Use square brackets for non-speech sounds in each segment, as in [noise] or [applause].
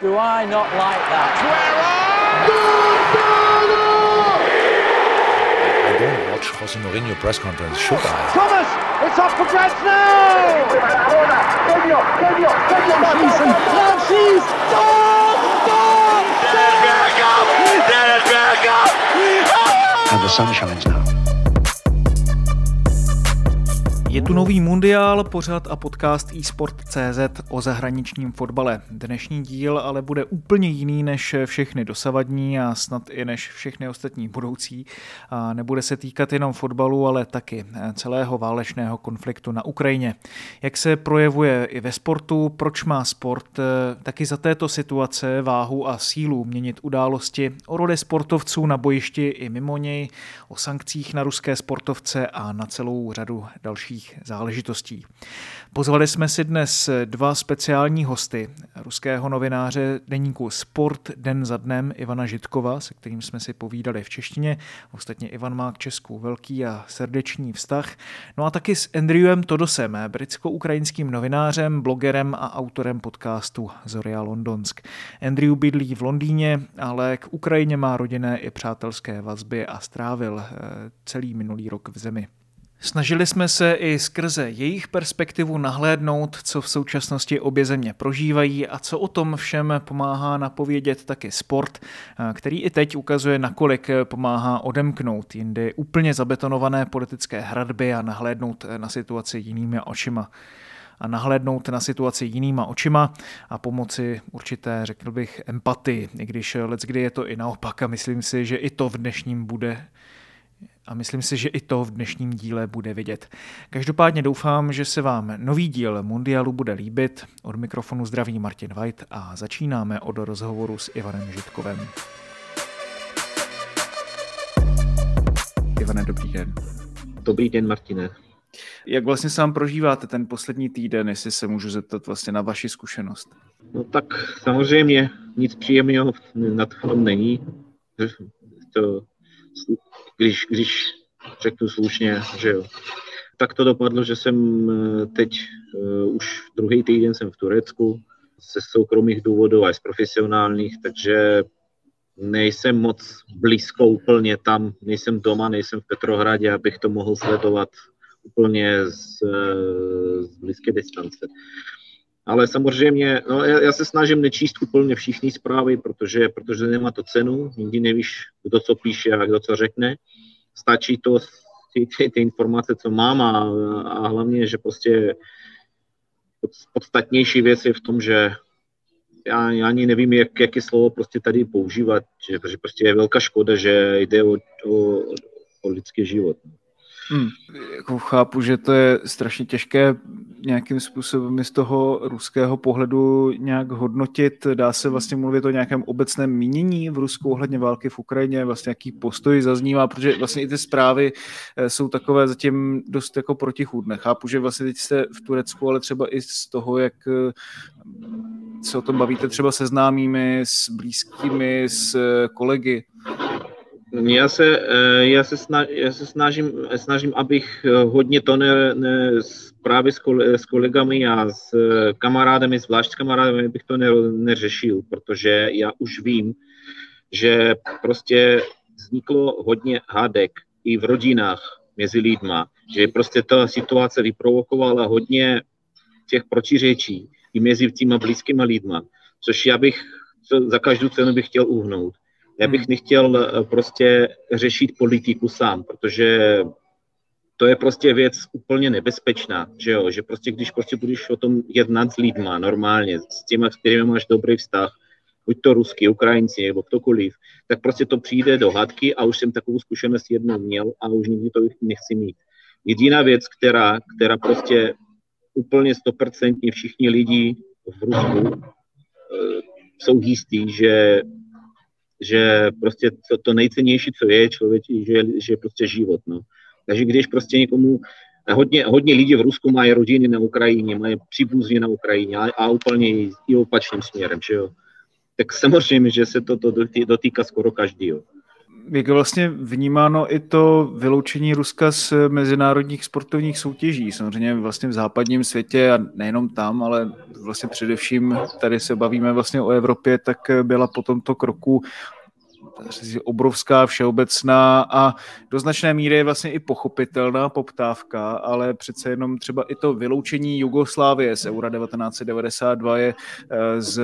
Do I not like that? I, I don't watch Jose Mourinho press conference, should I? Thomas, it's up for grabs now! Mourinho, Mourinho, Mourinho, Mourinho, Mourinho, Je tu nový mundiál, pořad a podcast eSport.cz o zahraničním fotbale. Dnešní díl ale bude úplně jiný než všechny dosavadní a snad i než všechny ostatní budoucí. A nebude se týkat jenom fotbalu, ale taky celého válečného konfliktu na Ukrajině. Jak se projevuje i ve sportu, proč má sport taky za této situace váhu a sílu měnit události, o roli sportovců na bojišti i mimo něj, o sankcích na ruské sportovce a na celou řadu dalších dalších záležitostí. Pozvali jsme si dnes dva speciální hosty, ruského novináře deníku Sport den za dnem Ivana Žitkova, se kterým jsme si povídali v češtině. Ostatně Ivan má k Česku velký a srdečný vztah. No a taky s Andrewem Todosem, britsko-ukrajinským novinářem, blogerem a autorem podcastu Zoria Londonsk. Andrew bydlí v Londýně, ale k Ukrajině má rodinné i přátelské vazby a strávil eh, celý minulý rok v zemi. Snažili jsme se i skrze jejich perspektivu nahlédnout, co v současnosti obě země prožívají a co o tom všem pomáhá napovědět taky sport, který i teď ukazuje, nakolik pomáhá odemknout jindy úplně zabetonované politické hradby a nahlédnout na situaci jinými očima. A nahlédnout na situaci jinýma očima a pomoci určité, řekl bych, empatii, i když let kdy je to i naopak a myslím si, že i to v dnešním bude a myslím si, že i to v dnešním díle bude vidět. Každopádně doufám, že se vám nový díl Mundialu bude líbit. Od mikrofonu zdraví Martin White a začínáme od rozhovoru s Ivanem Žitkovem. Ivane, dobrý den. Dobrý den, Martine. Jak vlastně sám prožíváte ten poslední týden, jestli se můžu zeptat vlastně na vaši zkušenost? No tak samozřejmě nic příjemného na tom není. To když, když řeknu slušně, že jo. Tak to dopadlo, že jsem eh, teď uh, už druhý týden jsem v Turecku ze soukromých důvodů a z profesionálních, takže nejsem moc blízko úplně tam, nejsem doma, nejsem v Petrohradě, abych to mohl sledovat úplně z, eh, z blízké distance. Ale samozřejmě, no, já, já se snažím nečíst úplně všichni zprávy, protože, protože nemá to cenu, nikdy nevíš, kdo co píše a kdo co řekne. Stačí to ty, ty, ty informace, co mám a, a hlavně, že prostě podstatnější věc je v tom, že já, já ani nevím, jak, jaké slovo prostě tady používat, že, že prostě je velká škoda, že jde o, o, o lidský život. Hmm. Jako chápu, že to je strašně těžké nějakým způsobem z toho ruského pohledu nějak hodnotit. Dá se vlastně mluvit o nějakém obecném mínění v Rusku ohledně války v Ukrajině, vlastně jaký postoj zaznívá, protože vlastně i ty zprávy eh, jsou takové zatím dost jako protichůdné. Chápu, že vlastně teď jste v Turecku, ale třeba i z toho, jak eh, se o tom bavíte třeba se známými, s blízkými, s kolegy. Já se, eh, já se, snažím, já se snažím, snažím, abych eh, hodně to ne, ne, právě s, kole, s kolegami a s eh, kamarádami, zvlášť s kamarádami, bych to ne, neřešil, protože já už vím, že prostě vzniklo hodně hádek i v rodinách mezi lidma, že prostě ta situace vyprovokovala hodně těch protiřečí i mezi těma blízkýma lidma, což já bych za každou cenu bych chtěl uhnout. Já bych hmm. nechtěl eh, prostě řešit politiku sám, protože to je prostě věc úplně nebezpečná, že jo, že prostě když prostě budeš o tom jednat s lidma normálně, s těma, s kterými máš dobrý vztah, buď to ruský, Ukrajinci nebo ktokoliv, tak prostě to přijde do hadky a už jsem takovou zkušenost jednou měl a už nikdy to nechci mít. Jediná věc, která, která prostě úplně stoprocentně všichni lidi v Rusku uh, jsou jistí, že že prostě to, to nejcennější, co je člověk, že, že je prostě život. No. Takže když prostě někomu, hodně, hodně lidí v Rusku mají rodiny na Ukrajině, mají příbuzní na Ukrajině a, a úplně i opačným směrem, že jo. Tak samozřejmě, že se to, to dotýká skoro každého jak je vlastně vnímáno i to vyloučení Ruska z mezinárodních sportovních soutěží? Samozřejmě vlastně v západním světě a nejenom tam, ale vlastně především tady se bavíme vlastně o Evropě, tak byla po tomto kroku obrovská, všeobecná a do značné míry je vlastně i pochopitelná poptávka, ale přece jenom třeba i to vyloučení Jugoslávie z Eura 1992 je eh, s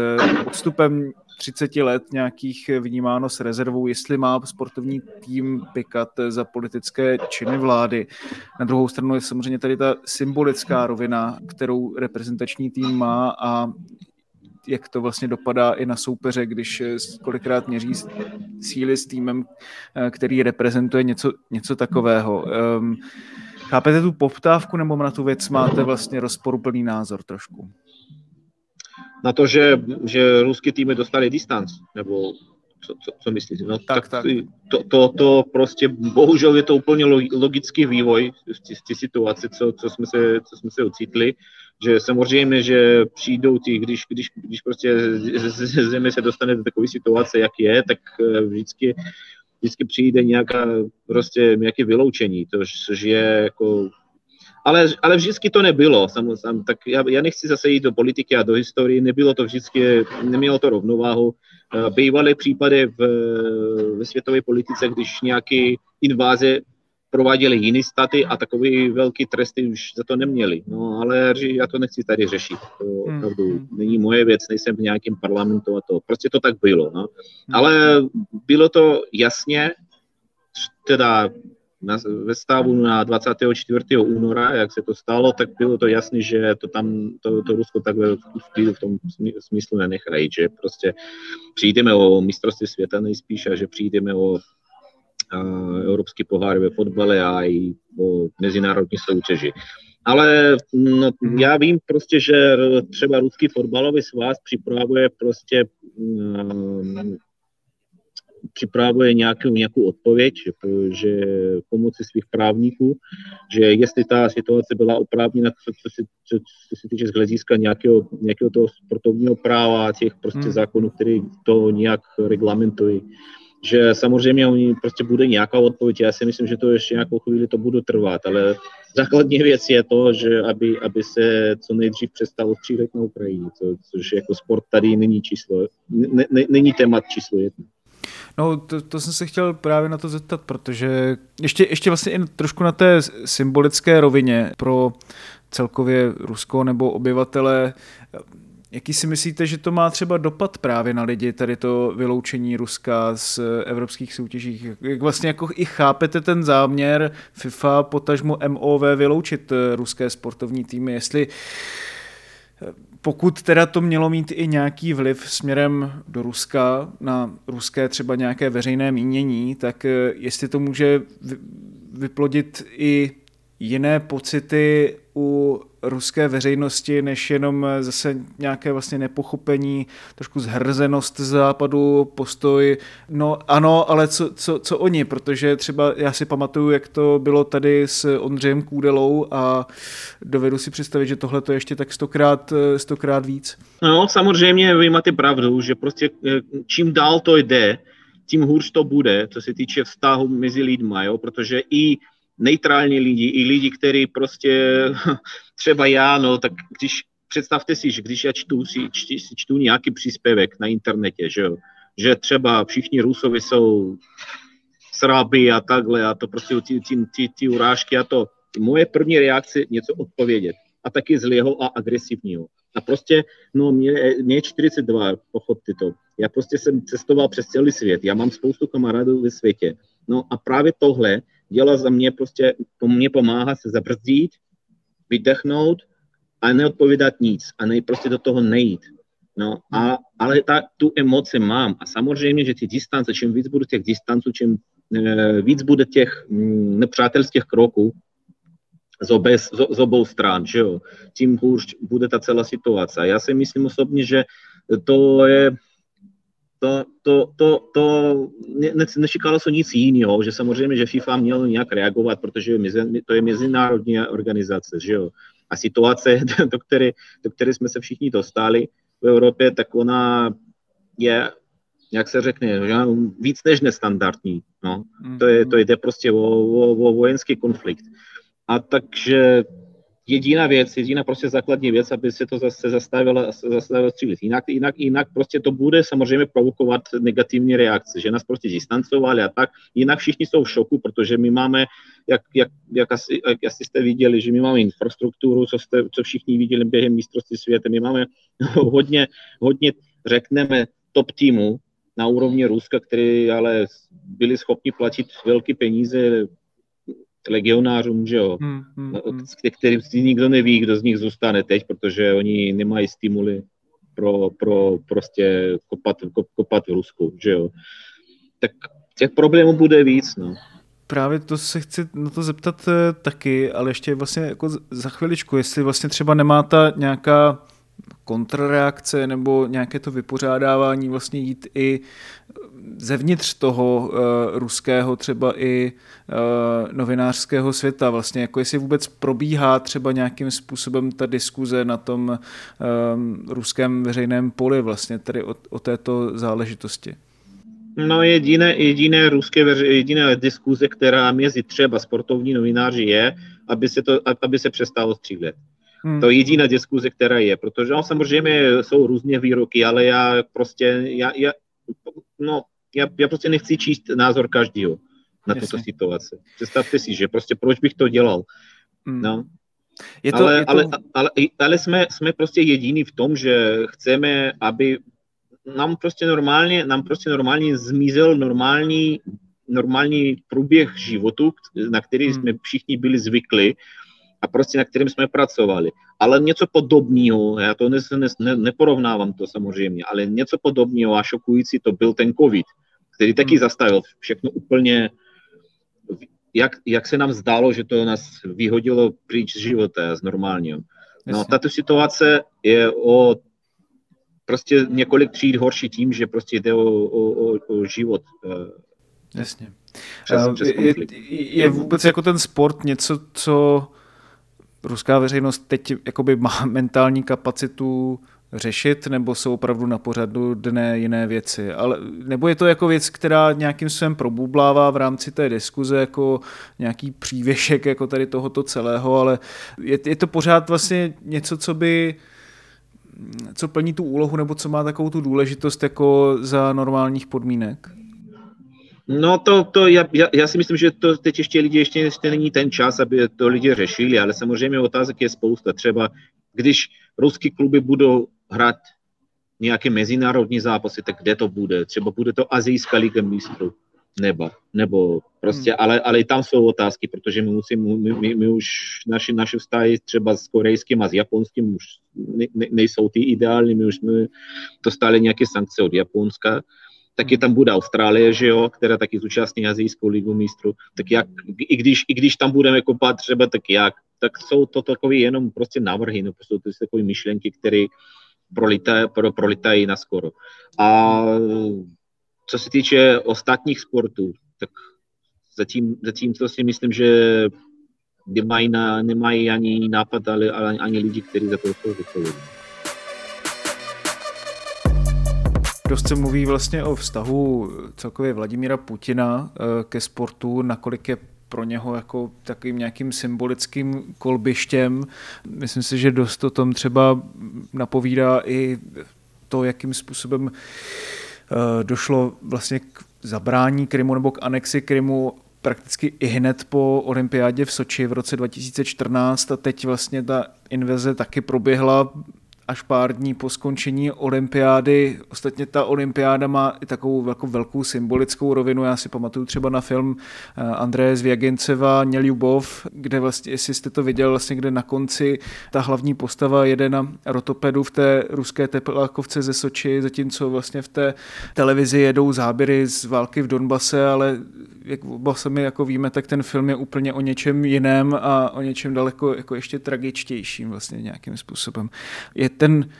odstupem 30 let nějakých vnímáno s rezervou, jestli má sportovní tým pikat za politické činy vlády. Na druhou stranu je samozřejmě tady ta symbolická rovina, kterou reprezentační tým má a jak to vlastně dopadá i na soupeře, když kolikrát měří síly s týmem, eh, který reprezentuje něco, něco takového. Um, chápete tu poptávku nebo na tu věc máte vlastně rozporuplný názor trošku? Na to, že, že ruské týmy dostali distanc, nebo co, co, co myslíte? No, tak, tak. To, to, to prostě, bohužel je to úplně logický vývoj v té situaci, co, co, jsme se, co jsme se ocitli že samozřejmě, že přijdou ty, když, když, když prostě ze země se dostane do takové situace, jak je, tak eh, vždycky, vždycky přijde nějaká, prostě nějaké vyloučení, to, což je jako ale, ale vždycky to nebylo. Sam, sam, tak já, já nechci zase jít do politiky a do historie, nebylo to vždycky, nemělo to rovnováhu. Eh, bývaly případy v, ve světové politice, když nějaký inváze prováděli jiné státy a takové velké tresty už za to neměli. No ale já to nechci tady řešit. To hmm. opravdu hmm. není moje věc, nejsem v nějakém parlamentu a to. Prostě to tak bylo. No. Hmm. Ale bylo to jasně, teda na, ve stavu na 24. února, jak se to stalo, tak bylo to jasné, že to tam, to, to Rusko takhle v tom smyslu nenechají, že prostě přijdeme o mistrovství světa nejspíš a že přijdeme o Európsky pohár ve fotbale a i o mezinárodní soutěži. Ale no, já vím prostě, že třeba ruský fotbalový svaz připravuje prostě um, připravuje nějakou, nějakou odpověď, že pomoci svých právníků, že jestli ta situace byla oprávněna, co, co, se, co, co se týče z hlediska nějakého, nějakého toho sportovního práva a těch prostě hmm. zákonů, které to nějak reglamentují, že samozřejmě oni prostě bude nějaká odpověď. Já si myslím, že to ještě nějakou chvíli to bude trvat, ale základní věc je to, že aby, aby se co nejdřív přestalo střílet na Ukrajině, co, což jako sport tady není číslo, ne, ne, není témat číslo jedno. No, to, to jsem se chtěl právě na to zeptat, protože ještě, ještě vlastně i trošku na té symbolické rovině pro celkově Rusko nebo obyvatele Jaký si myslíte, že to má třeba dopad právě na lidi, tady to vyloučení Ruska z evropských soutěží? Jak vlastně jako i chápete ten záměr FIFA, potažmo MOV vyloučit eh, ruské sportovní týmy, jestli eh, pokud teda to mělo mít i nějaký vliv směrem do Ruska, na ruské třeba nějaké veřejné mínění, tak eh, jestli to může vyplodit i jiné pocity u ruské veřejnosti, než jenom zase nějaké vlastně nepochopení, trošku zhrzenost západu, postoj. No ano, ale co, co, co oni, protože třeba já si pamatuju, jak to bylo tady s Ondřejem Kůdelou a dovedu si představit, že tohle to ještě tak stokrát, stokrát víc. No samozřejmě vy máte pravdu, že prostě eh, čím dál to jde, tím hůř to bude, co se týče vztahu mezi lidmi, jo? protože i neutrální lidi, i lidi, kteří prostě, [laughs] třeba já, no, tak když, představte si, že když já čtu, si, čtu, si čtu nějaký příspěvek na internetě, že že třeba všichni Rusovi jsou sráby a takhle a to prostě ty, ty, ty, ty urážky a to. Moje první reakce něco odpovědět a taky zlého a agresivního. A prostě, no mě, mě je 42, pochopte to. Já prostě jsem cestoval přes celý svět, já mám spoustu kamarádů ve světě. No a právě tohle dělá za mě prostě, po mně pomáhá se zabrzdit, vydechnout a neodpovídat nic a ne, prostě do toho nejít. No, a, ale ta, tu emoci mám a samozřejmě, že ty distance, čím víc bude těch distanců, čím e, víc bude těch mm, nepřátelských kroků z, obe, z, z obou stran, že jo, tím hůř bude ta celá situace. Já si myslím osobně, že to je to, to, to, to ne, nečekalo se nic jiného, že samozřejmě, že FIFA měl nějak reagovat, protože to je mezinárodní organizace, že jo. A situace, [laughs] do které, do které jsme se všichni dostali v Evropě, tak ona je jak se řekne, víc než nestandardní. No. To, je, to jde prostě o, o, o vojenský konflikt. A takže jediná věc, jediná prostě základní věc, aby se to zase zastavilo, zastavilo střílet. Jinak, jinak, jinak prostě to bude samozřejmě provokovat negativní reakce, že nás prostě distancovali a tak. Jinak všichni jsou v šoku, protože my máme, jak, jak, jak, asi, jak asi jste viděli, že my máme infrastrukturu, co, jste, co všichni viděli během mistrovství světa, my máme hodně, hodně, řekneme, top týmu na úrovni Ruska, který ale byli schopni platit velké peníze legionářům, že jo, hmm, hmm, hmm. kterým si nikdo neví, kdo z nich zůstane teď, protože oni nemají stimuly pro, pro prostě kopat, kop, kopat v Rusku, že jo. Tak těch problémů bude víc, no. Právě to se chci na to zeptat eh, taky, ale ještě vlastně jako za chviličku, jestli vlastně třeba nemá ta nějaká kontrareakce nebo nějaké to vypořádávání vlastně jít i zevnitř toho uh, ruského třeba i uh, novinářského světa vlastně, jako jestli vůbec probíhá třeba nějakým způsobem ta diskuze na tom um, ruském veřejném poli vlastně, tedy o, o této záležitosti. No jediné, jediné ruské jediné diskuze, která mezi třeba sportovní novináři je, aby se, to, aby se přestalo střílet. Hmm. To je jediná diskuze, která je, protože no, samozřejmě jsou různé výroky, ale já prostě, já, já, no, já, já prostě nechci číst názor každého na Jasně. tuto situaci. Představte si, že prostě proč bych to dělal. Hmm. No. Je to, ale, je to... ale, ale, ale jsme, jsme prostě jediní v tom, že chceme, aby nám prostě normálně, nám prostě normálně zmizel normální, normální průběh životu, na který hmm. jsme všichni byli zvyklí a prostě na kterým jsme pracovali. Ale něco podobného, já to ne, ne, neporovnávám to samozřejmě, ale něco podobného a šokující to byl ten COVID, který taky hmm. zastavil všechno úplně, jak, jak se nám zdálo, že to nás vyhodilo pryč z života, z normálního. No, tato situace je o prostě několik tříd horší tím, že prostě jde o, o, o, o život. Eh, Jasně. Přes, přes je, je vůbec jako ten sport něco, co ruská veřejnost teď jakoby má [laughs] mentální kapacitu řešit, nebo jsou opravdu na pořadu dne jiné věci. Ale, nebo je to jako věc, která nějakým způsobem probublává v rámci té diskuze jako nějaký přívěšek jako tady tohoto celého, ale je, je to pořád vlastně něco, co by co plní tu úlohu, nebo co má takovou tu důležitost jako za normálních podmínek? No to, to já, já, já si myslím, že to teď ještě lidi ještě, ještě není ten čas, aby to lidi řešili, ale samozřejmě otázek je spousta. Třeba když ruský kluby budou hrát nějaké mezinárodní zápasy, tak kde to bude? Třeba bude to Azijská liga mistrů, nebo, nebo prostě, hmm. ale, ale i tam jsou otázky, protože my musím, my, my, my už naši, naše vztahy třeba s korejským a s japonským už ne, ne, nejsou ty ideální, my už jsme dostali nějaké sankce od Japonska, taky tam bude Austrálie, že jo, která taky zúčastní Azijskou ligu mistrů, tak jak, i když, i když tam budeme kopat třeba, tak jak, tak jsou to takové jenom prostě návrhy, no prostě to jsou takové myšlenky, které prolitají, pro, prolitají na skoro. A co se týče ostatních sportů, tak zatím, zatím to si myslím, že nemají, na, nemají ani nápad, ale, ale ani lidi, kteří za to jsou zodpovědní. Dost se mluví vlastně o vztahu celkově Vladimíra Putina eh, ke sportu, nakolik je pro něho jako takovým nějakým symbolickým kolbištěm. Myslím si, že dost o tom třeba napovídá i to, jakým způsobem eh, došlo vlastně k zabrání Krymu nebo k anexi Krymu prakticky i hned po olympiádě v Soči v roce 2014 a teď vlastně ta invaze taky proběhla až pár dní po skončení olympiády. Ostatně ta olympiáda má i takovou jako velkou symbolickou rovinu. Já si pamatuju třeba na film eh, Andreje Zvěgenceva Něljubov, kde vlastně, jestli jste to viděl, vlastně, kde na konci ta hlavní postava jede na rotopedu v té ruské teplákovce ze Soči, zatímco vlastně v té televizi jedou záběry z války v Donbase, ale jak oba sami jako víme, tak ten film je úplně o něčem jiném a o něčem daleko jako ještě tragičtějším vlastně nějakým způsobem. Je ten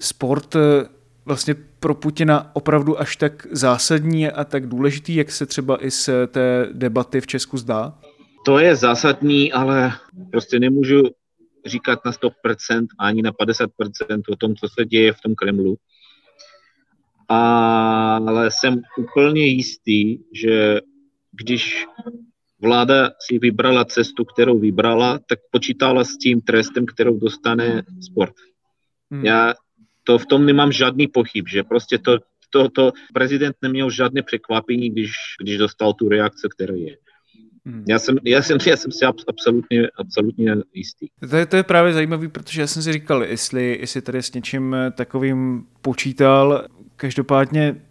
sport eh, vlastně pro Putina opravdu až tak zásadní a tak důležitý, jak se třeba i z té debaty v Česku zdá? To je zásadní, ale prostě nemůžu říkat na 100% ani na 50% o tom, co se děje v tom Kremlu. A ale jsem úplně jistý, že když vláda si vybrala cestu, kterou vybrala, tak počítala s tím trestem, kterou dostane sport. Hmm. Já to v tom nemám žádný pochyb, že prostě to, to, to prezident neměl žádné překvapení, když, když dostal tu reakci, která je. Hmm. Já, jsem, já, jsem, já jsem si absolutně, absolutně jistý. To je, to je právě zajímavé, protože já jsem si říkal, jestli, jestli tady s něčím takovým počítal. Každopádně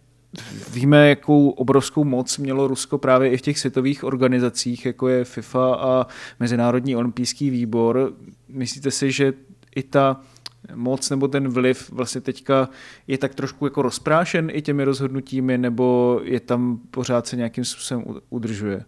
Víme, jakou obrovskou moc mělo Rusko právě i v těch světových organizacích, jako je FIFA a Mezinárodní olympijský výbor. Myslíte si, že i ta moc nebo ten vliv vlastně teďka je tak trošku jako rozprášen i těmi rozhodnutími, nebo je tam pořád se nějakým způsobem udržuje?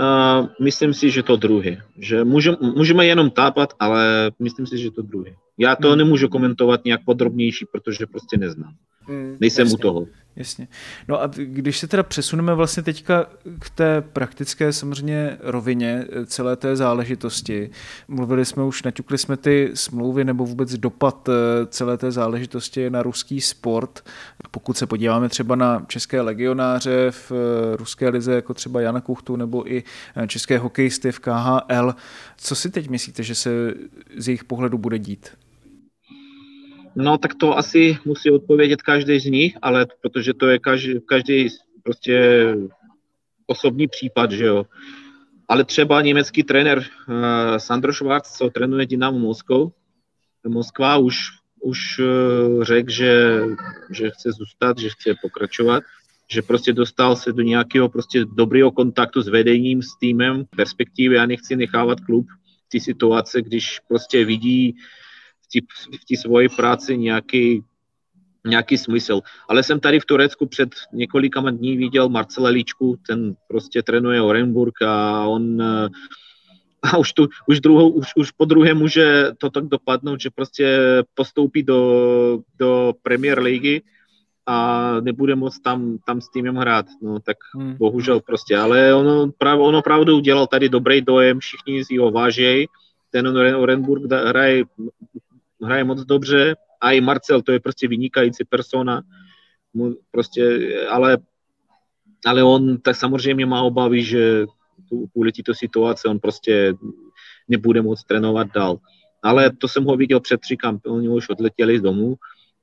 Uh, myslím si, že to druhé. Že můžeme, můžeme jenom tápat, ale myslím si, že to druhé. Já to hmm. nemůžu komentovat nějak podrobnější, protože prostě neznám. Hmm, Nejsem jasně, u toho. Jasně. No a když se teda přesuneme vlastně teďka k té praktické samozřejmě rovině eh, celé té záležitosti, mluvili jsme už, naťukli jsme ty smlouvy nebo vůbec dopad eh, celé té záležitosti na ruský sport. Pokud se podíváme třeba na české legionáře v eh, ruské lize, jako třeba Jana Kuchtu nebo i české hokejisty v KHL, co si teď myslíte, že se z jejich pohledu bude dít? No tak to asi musí odpovědět každý z nich, ale protože to je každý, každý prostě osobní případ, že jo. Ale třeba německý trenér uh, Sandro Schwarz, co trénuje Dynamo Moskva, Moskva už, už uh, řekl, že, že chce zůstat, že chce pokračovat, že prostě dostal se do nějakého prostě dobrého kontaktu s vedením, s týmem, perspektivy. Já nechci nechávat klub v té situace, když prostě vidí v té svoji práci nějaký, nějaký smysl. Ale jsem tady v Turecku před několika dní viděl Marcela Líčku, ten prostě trénuje Orenburg a on [laughs] a už, tu, už, druhou, už, už po druhé může to tak dopadnout, že prostě postoupí do, do Premier Ligy a nebude moc tam, tam s týmem hrát. No tak hmm. bohužel prostě, ale ono, prav, ono opravdu udělal tady dobrý dojem, všichni si ho vážejí. Ten Orenburg hraje hraje moc dobře, a i Marcel, to je prostě vynikající persona, prostě, ale, ale on tak samozřejmě má obavy, že kvůli této situace on prostě nebude moc trénovat dál. Ale to jsem ho viděl před tři kampy, oni už odletěli z domu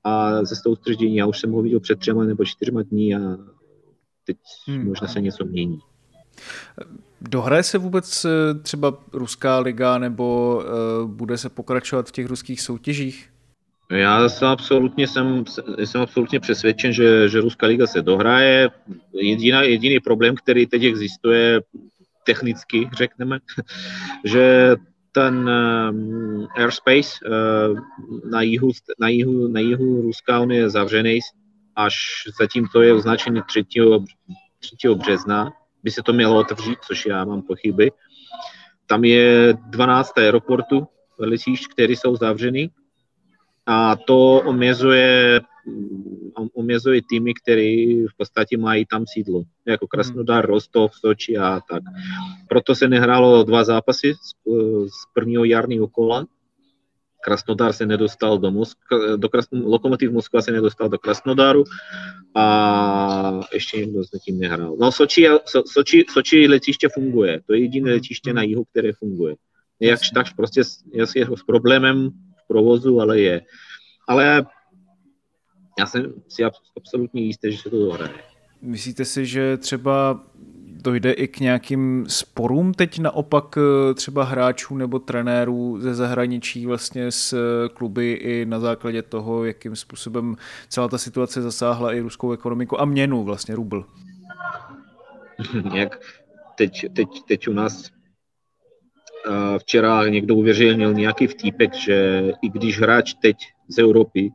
a ze soustředění, já už jsem ho viděl před třema nebo čtyřma dní a teď hmm. možná se něco mění. Dohraje se vůbec eh, třeba ruská liga nebo uh, bude se pokračovat v těch ruských soutěžích? Já jsem absolutně, jsem, jsem absolutně přesvědčen, že, že Ruská liga se dohraje. Jediná, jediný problém, který teď existuje technicky, řekneme, [laughs] že ten um, airspace uh, na, jihu, na, jihu, na jihu Ruska on je zavřený, až zatím to je označený 3. 3. března by se to mělo otevřít, což já mám pochyby. Tam je 12 aeroportů letišť, které jsou zavřeny a to omezuje, omezuje týmy, které v podstatě mají tam sídlo, jako Krasnodar, Rostov, Soči a tak. Proto se nehrálo dva zápasy z, z prvního jarního kola, Krasnodar se nedostal do Moskva, do Krasn, Lokomotiv Moskva se nedostal do Krasnodaru a ještě někdo tím nehrál. No Soči, Soči, Soči letiště funguje, to je jediné mhm. letiště na jihu, které funguje. Jak tak prostě je s problémem v provozu, ale je. Ale já jsem si absolutně jistý, že se to dohraje. Myslíte si, že třeba dojde i k nějakým sporům teď naopak eh, třeba hráčů nebo trenérů ze zahraničí vlastně s eh, kluby i na základě toho, jakým způsobem celá ta situace zasáhla i ruskou ekonomiku a měnu vlastně rubl? [laughs] Jak teď, teď, teď u nás eh, včera někdo uvěřil nějaký vtípek, že i když hráč teď z Evropy,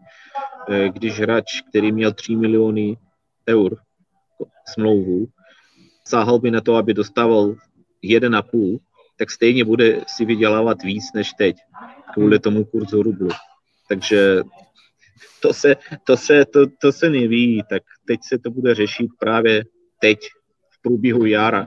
když hráč, který měl 3 miliony eur smlouvu, sáhal by na to, aby dostával 1,5, tak stejně bude si vydělávat víc než teď, kvůli hmm. tomu kurzu rublu. Takže to se, to, se, to, to se neví, tak teď se to bude řešit právě teď, v průběhu jara.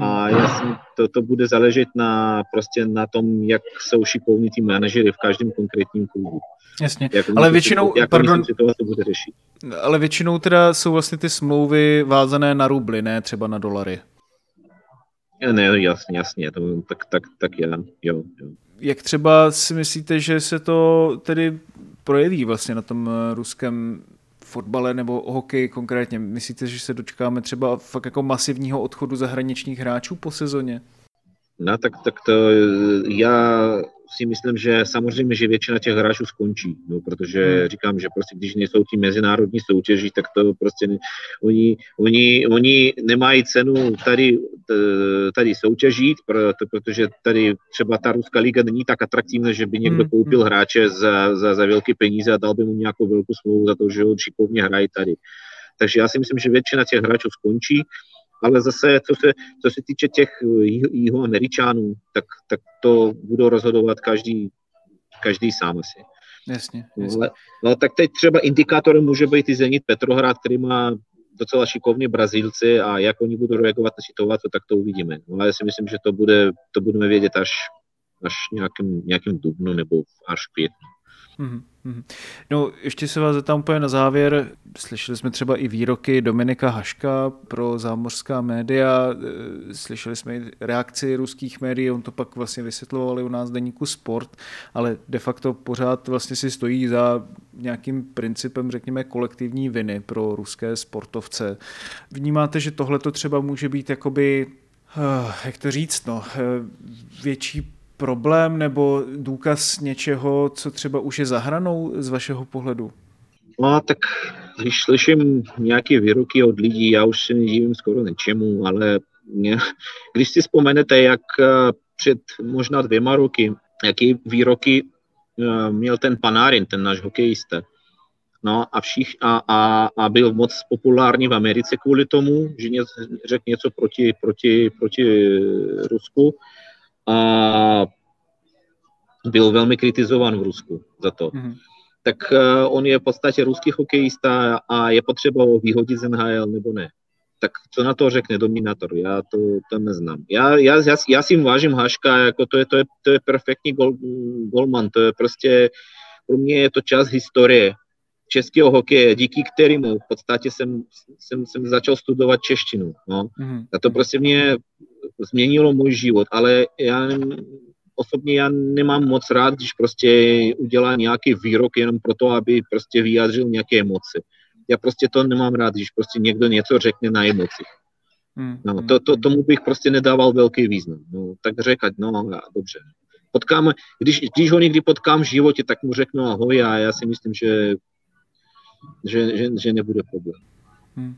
A jasně, to, to bude záležet na, prostě na tom, jak jsou šikovní ty manažery v každém konkrétním klubu. Jasně, jak ale většinou, jak pardon, si to bude řešit. Ale většinou teda jsou vlastně ty smlouvy vázané na rubly, ne třeba na dolary. Ne, jasně, jasně, to, tak, tak, tak já, jo, jo. Jak třeba si myslíte, že se to tedy projeví vlastně na tom eh, ruském fotbale nebo hokej konkrétně? Myslíte, že se dočkáme třeba fakt jako masivního odchodu zahraničních hráčů po sezóně? No, tak, tak to já si myslím, že samozřejmě, že většina těch hráčů skončí, no, protože hmm. říkám, že prostě když nejsou ti mezinárodní soutěži, tak to prostě ne, oni, oni, oni nemají cenu tady, tady soutěžit, proto, protože tady třeba ta ruská liga není tak atraktivní, že by někdo hmm. koupil hráče za, za, za velké peníze a dal by mu nějakou velkou smlouvu za to, že on šikovně hraje tady. Takže já si myslím, že většina těch hráčů skončí ale zase, co se, co se týče těch jeho američanů, tak, tak to budou rozhodovat každý, každý sám asi. Jasně, jasně. No, no, tak teď třeba indikátorem může být i Zenit Petrohrad, který má docela šikovní Brazílci a jak oni budou reagovat na situaci, tak to uvidíme. No, ale já si myslím, že to, bude, to budeme vědět až, až nějakým, nějakým dubnu nebo až květnu. Mm-hmm. No, ještě se vás zeptám úplně na závěr. Slyšeli jsme třeba i výroky Dominika Haška pro zámořská média, e, slyšeli jsme i reakci ruských médií, on to pak vlastně vysvětloval i u nás deníku Sport, ale de facto pořád vlastně si stojí za nějakým principem, řekněme, kolektivní viny pro ruské sportovce. Vnímáte, že tohle to třeba může být jakoby, e, jak to říct, no, e, větší problém nebo důkaz něčeho, co třeba už je za hranou z vašeho pohledu? No tak když slyším nějaké výroky od lidí, já už se nedivím skoro něčemu, ale když si vzpomenete, jak eh, před možná dvěma roky, jaký výroky eh, měl ten Panárin, ten náš hokejista, No a, všich, a, a, a byl moc populární v Americe kvůli tomu, že něco, řekl něco proti, proti, proti Rusku a byl velmi kritizován v Rusku za to. Mm-hmm. Tak uh, on je v podstatě ruský hokejista a je potřeba ho vyhodit z NHL nebo ne. Tak co na to řekne dominátor? Já to, to neznám. Já, já, já, já si vážím Haška, jako to je, to je, to je perfektní gol, golman, to je prostě, pro mě je to čas historie českého hokeje, díky kterému v podstatě jsem, jsem, jsem začal studovat češtinu. No. Mm-hmm. A to prostě mě změnilo můj život, ale já osobně já nemám moc rád, když prostě udělá nějaký výrok jenom proto, aby prostě vyjádřil nějaké emoce. Já prostě to nemám rád, když prostě někdo něco řekne na emocích. Hmm, no, hmm, to, to, tomu bych prostě nedával velký význam. No, tak řekať, no dobře. Potkám, když, když ho někdy potkám v životě, tak mu řeknu ahoj a já si myslím, že, že, že, že nebude problém. Hmm.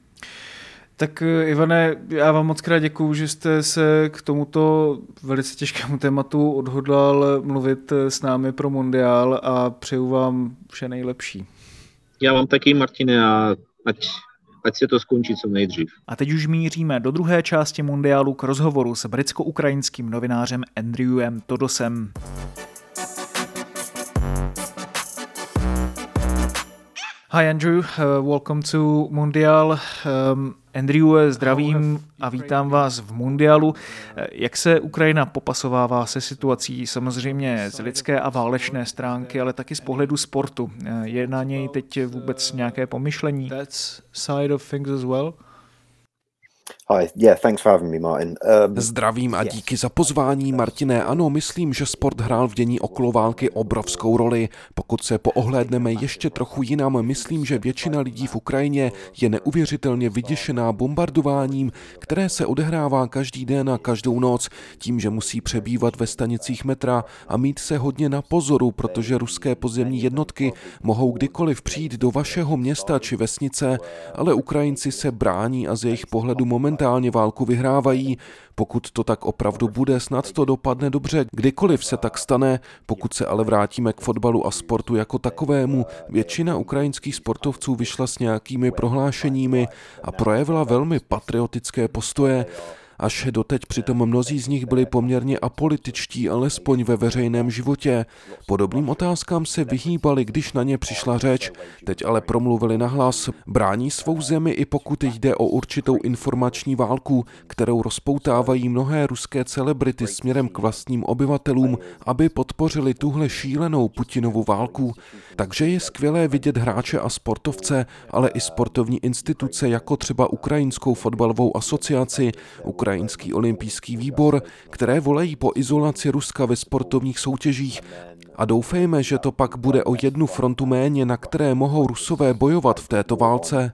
Tak eh, Ivane, já vám moc krát děkuju, že jste se k tomuto velice těžkému tématu odhodlal mluvit eh, s námi pro Mundial a přeju vám vše nejlepší. Já vám taky, Martine, a ať, ať se to skončí co nejdřív. A teď už míříme do druhé části Mundialu k rozhovoru s britsko-ukrajinským novinářem Andrewem Todosem. Hi Andrew, uh, welcome to Mundial. Um, Andrew, zdravím a vítám vás v Mundialu. Jak se Ukrajina popasovává se situací samozřejmě z lidské a válečné stránky, ale taky z pohledu sportu? Je na něj teď vůbec nějaké pomyšlení? Hi, yeah, thanks for having me, Martin. Um, Zdravím a díky za pozvání, Martine. Ano, myslím, že sport hrál v dění okolo války obrovskou roli. Pokud se poohlédneme ještě trochu jinam, myslím, že většina lidí v Ukrajině je neuvěřitelně vyděšená bombardováním, které se odehrává každý den a každou noc, tím, že musí přebývat ve stanicích metra a mít se hodně na pozoru, protože ruské pozemní jednotky mohou kdykoliv přijít do vašeho města či vesnice, ale Ukrajinci se brání a z jejich pohledu momentálně válku vyhrávají. Pokud to tak opravdu bude, snad to dopadne dobře. Kdykoliv se tak stane, pokud se ale vrátíme k fotbalu a sportu jako takovému, většina ukrajinských sportovců vyšla s nějakými prohlášeními a projevila velmi patriotické postoje. Až doteď přitom mnozí z nich byli poměrně apolitičtí, alespoň ve veřejném životě. Podobným otázkám se vyhýbali, když na ně přišla řeč, teď ale promluvili nahlas, brání svou zemi i pokud jde o určitou informační válku, kterou rozpoutávají mnohé ruské celebrity směrem k vlastním obyvatelům, aby podpořili tuhle šílenou Putinovu válku. Takže je skvělé vidět hráče a sportovce, ale i sportovní instituce jako třeba Ukrajinskou fotbalovou asociaci, Ukrajinský olympijský výbor, které volají po izolaci Ruska ve sportovních soutěžích a doufejme, že to pak bude o jednu frontu méně, na které mohou Rusové bojovat v této válce.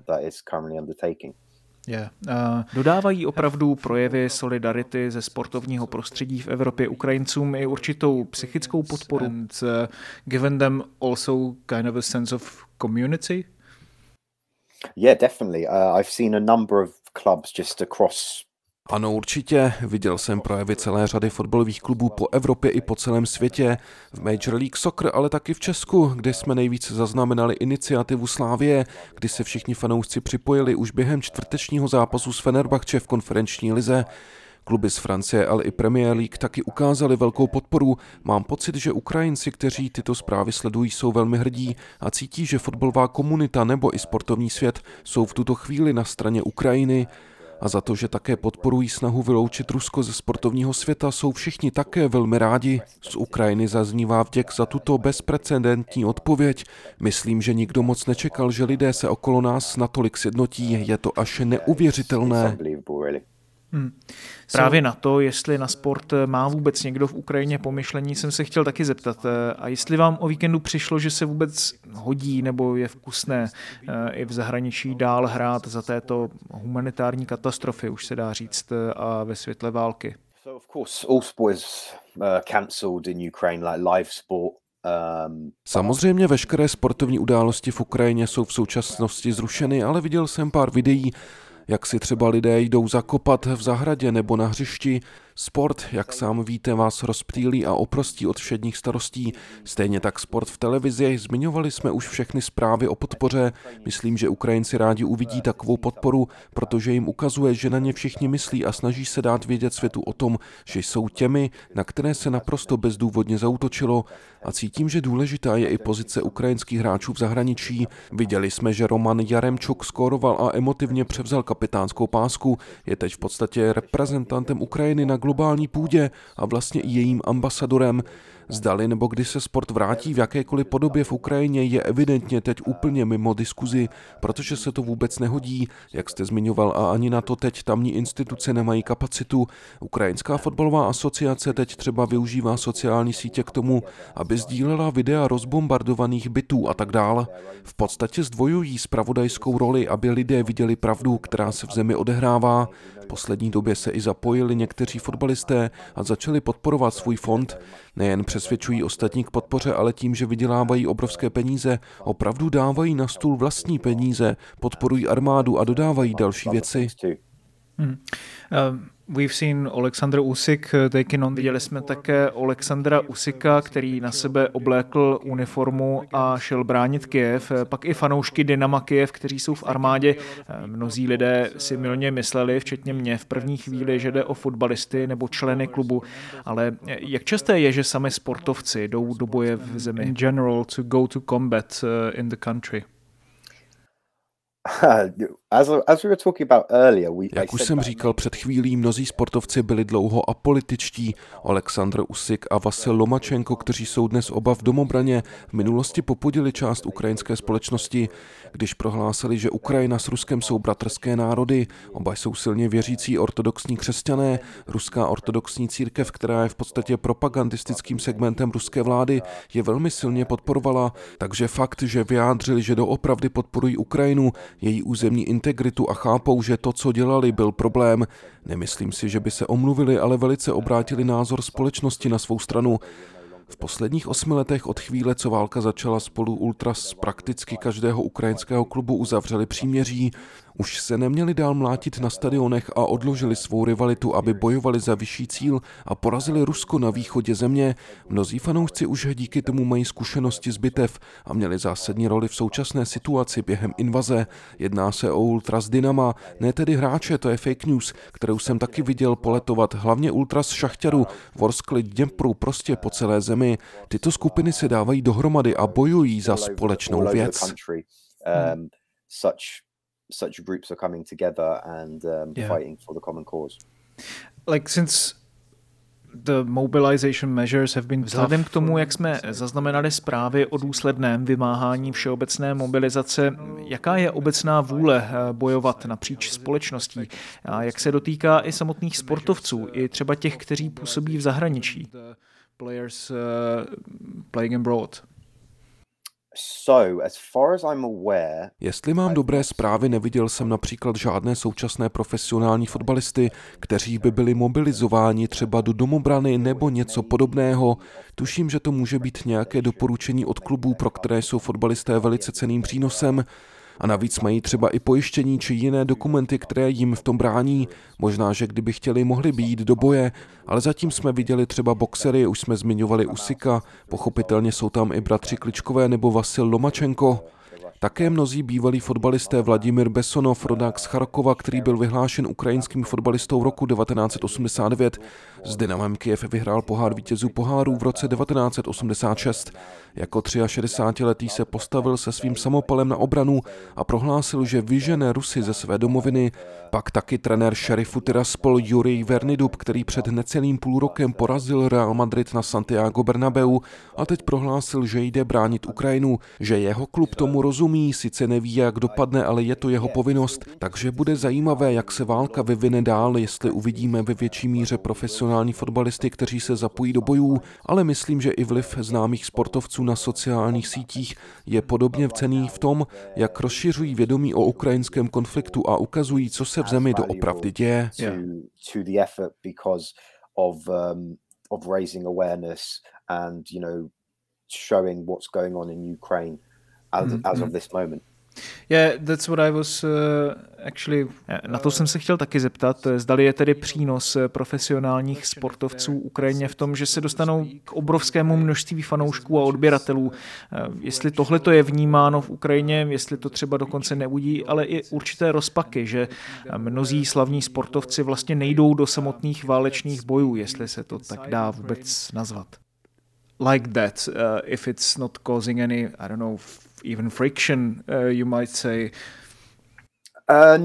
Yeah. Uh, dodávají opravdu projevy solidarity ze sportovního prostředí v Evropě Ukrajincům i určitou psychickou podporu. And, uh, given them also kind of a sense of community? Yeah, definitely. Uh, I've seen a number of clubs just across ano, určitě. Viděl jsem projevy celé řady fotbalových klubů po Evropě i po celém světě. V Major League Soccer, ale taky v Česku, kde jsme nejvíc zaznamenali iniciativu Slávie, kdy se všichni fanoušci připojili už během čtvrtečního zápasu s Fenerbahce v konferenční lize. Kluby z Francie, ale i Premier League taky ukázali velkou podporu. Mám pocit, že Ukrajinci, kteří tyto zprávy sledují, jsou velmi hrdí a cítí, že fotbalová komunita nebo i sportovní svět jsou v tuto chvíli na straně Ukrajiny a za to, že také podporují snahu vyloučit Rusko ze sportovního světa, jsou všichni také velmi rádi. Z Ukrajiny zaznívá vděk za tuto bezprecedentní odpověď. Myslím, že nikdo moc nečekal, že lidé se okolo nás natolik sjednotí. Je to až neuvěřitelné. Hmm. Právě na to, jestli na sport má vůbec někdo v Ukrajině pomyšlení, jsem se chtěl taky zeptat. A jestli vám o víkendu přišlo, že se vůbec hodí nebo je vkusné eh, i v zahraničí dál hrát za této humanitární katastrofy, už se dá říct, eh, a ve světle války? Um, Samozřejmě veškeré sportovní události v Ukrajině jsou v současnosti zrušeny, ale viděl jsem pár videí, jak si třeba lidé jdou zakopat v zahradě nebo na hřišti, Sport, jak sám víte, vás rozptýlí a oprostí od všedních starostí. Stejně tak sport v televizi. Zmiňovali jsme už všechny zprávy o podpoře. Myslím, že Ukrajinci rádi uvidí takovou podporu, protože jim ukazuje, že na ně všichni myslí a snaží se dát vědět světu o tom, že jsou těmi, na které se naprosto bezdůvodně zautočilo. A cítím, že důležitá je i pozice ukrajinských hráčů v zahraničí. Viděli jsme, že Roman Jaremčuk skóroval a emotivně převzal kapitánskou pásku. Je teď v podstatě reprezentantem Ukrajiny na globální půdě a vlastně i jejím ambasadorem. Zdali nebo kdy se sport vrátí v jakékoliv podobě v Ukrajině je evidentně teď úplně mimo diskuzi, protože se to vůbec nehodí, jak jste zmiňoval, a ani na to teď tamní instituce nemají kapacitu. Ukrajinská fotbalová asociace teď třeba využívá sociální sítě k tomu, aby sdílela videa rozbombardovaných bytů a tak dále. V podstatě zdvojují spravodajskou roli, aby lidé viděli pravdu, která se v zemi odehrává. V poslední době se i zapojili někteří fotbalisté a začali podporovat svůj fond. Nejen přesvědčují ostatní k podpoře, ale tím, že vydělávají obrovské peníze, opravdu dávají na stůl vlastní peníze, podporují armádu a dodávají další věci. Hmm. Um. We've seen Alexander Usik uh, taken on. Viděli jsme také Alexandra Usika, který na sebe oblékl uniformu a šel bránit Kiev. Pak i fanoušky Dynama Kiev, kteří jsou v armádě. Eh, mnozí lidé si milně mysleli, včetně mě v první chvíli, že jde o fotbalisty nebo členy klubu. Ale jak časté je, že sami sportovci jdou do boje v zemi? In general to go to combat in the country. [laughs] Jak už jsem říkal před chvílí, mnozí sportovci byli dlouho apolitičtí. Aleksandr Usik a Vasil Lomačenko, kteří jsou dnes oba v domobraně, v minulosti popudili část ukrajinské společnosti, když prohlásili, že Ukrajina s Ruskem jsou bratrské národy. Oba jsou silně věřící ortodoxní křesťané. Ruská ortodoxní církev, která je v podstatě propagandistickým segmentem ruské vlády, je velmi silně podporovala, takže fakt, že vyjádřili, že doopravdy podporují Ukrajinu, její územní integritu a chápou, že to, co dělali, byl problém. Nemyslím si, že by se omluvili, ale velice obrátili názor společnosti na svou stranu. V posledních osmi letech od chvíle, co válka začala, spolu ultras prakticky každého ukrajinského klubu uzavřeli příměří. Už se neměli dál mlátit na stadionech a odložili svou rivalitu, aby bojovali za vyšší cíl a porazili Rusko na východě země. Mnozí fanoušci už díky tomu mají zkušenosti z bitev a měli zásadní roli v současné situaci během invaze. Jedná se o Ultras Dynama, ne tedy hráče, to je fake news, kterou jsem taky viděl poletovat, hlavně Ultras Šachtěru, Vorskli, Dněpru, prostě po celé zemi. Tyto skupiny se dávají dohromady a bojují za společnou věc. Um, such groups are coming together and um, yeah. fighting for the common cause. Like since the mobilization measures have been Vzhledem k tomu, jak jsme zaznamenali zprávy o důsledném vymáhání všeobecné mobilizace, jaká je obecná vůle eh, bojovat napříč společností a jak se dotýká i samotných sportovců, i třeba těch, kteří působí v zahraničí? Players uh, playing abroad. Jestli mám dobré zprávy, neviděl jsem například žádné současné profesionální fotbalisty, kteří by byli mobilizováni třeba do domobrany nebo něco podobného. Tuším, že to může být nějaké doporučení od klubů, pro které jsou fotbalisté velice ceným přínosem. A navíc mají třeba i pojištění či jiné dokumenty, které jim v tom brání. Možná, že kdyby chtěli, mohli by jít do boje, ale zatím jsme viděli třeba boxery, už jsme zmiňovali Usika, pochopitelně jsou tam i bratři Kličkové nebo Vasil Lomačenko. Také mnozí bývalí fotbalisté Vladimir Besonov, rodák z Charkova, který byl vyhlášen ukrajinským fotbalistou v roku 1989, s Dynamem Kiev vyhrál pohár vítězů pohárů v roce 1986. Jako 63-letý se postavil se svým samopalem na obranu a prohlásil, že vyžene Rusy ze své domoviny. Pak taky trenér šerifu Tiraspol Jurij Vernidub, který před necelým půl rokem porazil Real Madrid na Santiago Bernabeu a teď prohlásil, že jde bránit Ukrajinu, že jeho klub tomu rozumí, sice neví, jak dopadne, ale je to jeho povinnost, takže bude zajímavé, jak se válka vyvine dál, jestli uvidíme ve větší míře profesionální fotbalisty, kteří se zapojí do bojů, ale myslím, že i vliv známých sportovců na sociálních sítích je podobně cený v tom, jak rozšiřují vědomí o ukrajinském konfliktu a ukazují, co se v zemi doopravdy děje. Of raising awareness and you know showing what's going on in Ukraine as, mm-hmm. as of this moment. Yeah, that's what I was uh, actually... Na to jsem se chtěl taky zeptat. Zdali je tedy přínos profesionálních sportovců Ukrajině v tom, že se dostanou k obrovskému množství fanoušků a odběratelů. Jestli tohle to je vnímáno v Ukrajině, jestli to třeba dokonce neudí, ale i určité rozpaky, že mnozí slavní sportovci vlastně nejdou do samotných válečných bojů, jestli se to tak dá vůbec nazvat. Like that, uh, if it's not causing any, I don't know, even friction, uh, you might say. Uh,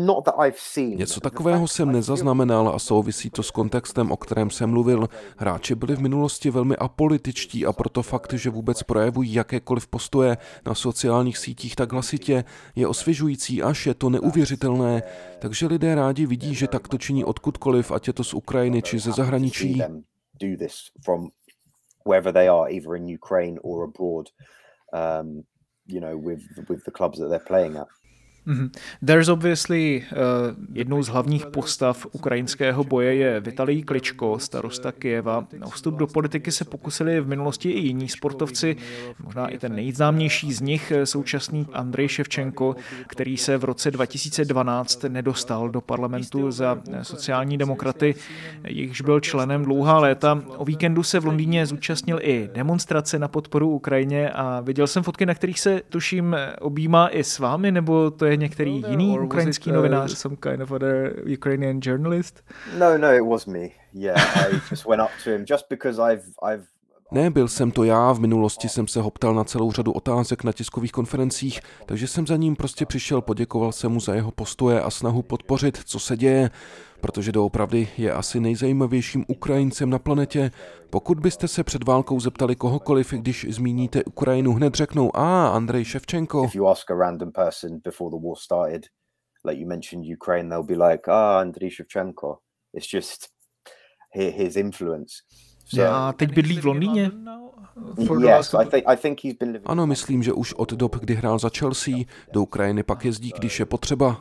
Něco takového jsem nezaznamenal a souvisí to s kontextem, o kterém jsem mluvil. Hráči byli v minulosti velmi apolitičtí a proto fakt, že vůbec projevují jakékoliv postoje na sociálních sítích tak hlasitě, je osvěžující, až je to neuvěřitelné. Takže lidé rádi vidí, že tak to činí odkudkoliv, ať je to z Ukrajiny či ze zahraničí. wherever they are, either in Ukraine or abroad. Um, you know with with the clubs that they're playing at. Mm-hmm. There's obviously uh, jednou z hlavních postav ukrajinského boje je Vitalij Kličko, starosta Kijeva. O vstup do politiky se pokusili v minulosti i jiní sportovci, možná i ten nejznámější z nich, současný Andrej Ševčenko, který se v roce 2012 nedostal do parlamentu za sociální demokraty, jichž byl členem dlouhá léta. O víkendu se v Londýně zúčastnil i demonstrace na podporu Ukrajině a viděl jsem fotky, na kterých se tuším objímá i s vámi, nebo to je je některý jiný ukrajinský it, novinář? Some kind of other Ukrainian journalist? No, no, it was me. Yeah, I just went up to him just because I've, I've ne, byl jsem to já, v minulosti jsem se ho ptal na celou řadu otázek na tiskových konferencích, takže jsem za ním prostě přišel, poděkoval jsem mu za jeho postoje a snahu podpořit, co se děje, protože doopravdy je asi nejzajímavějším Ukrajincem na planetě. Pokud byste se před válkou zeptali kohokoliv, když zmíníte Ukrajinu, hned řeknou, a ah, Andrej Ševčenko. Ukraine, ah, Shevchenko. It's just his influence. A teď bydlí v Londýně? Ano, myslím, že už od dob, kdy hrál za Chelsea, do Ukrajiny pak jezdí, když je potřeba.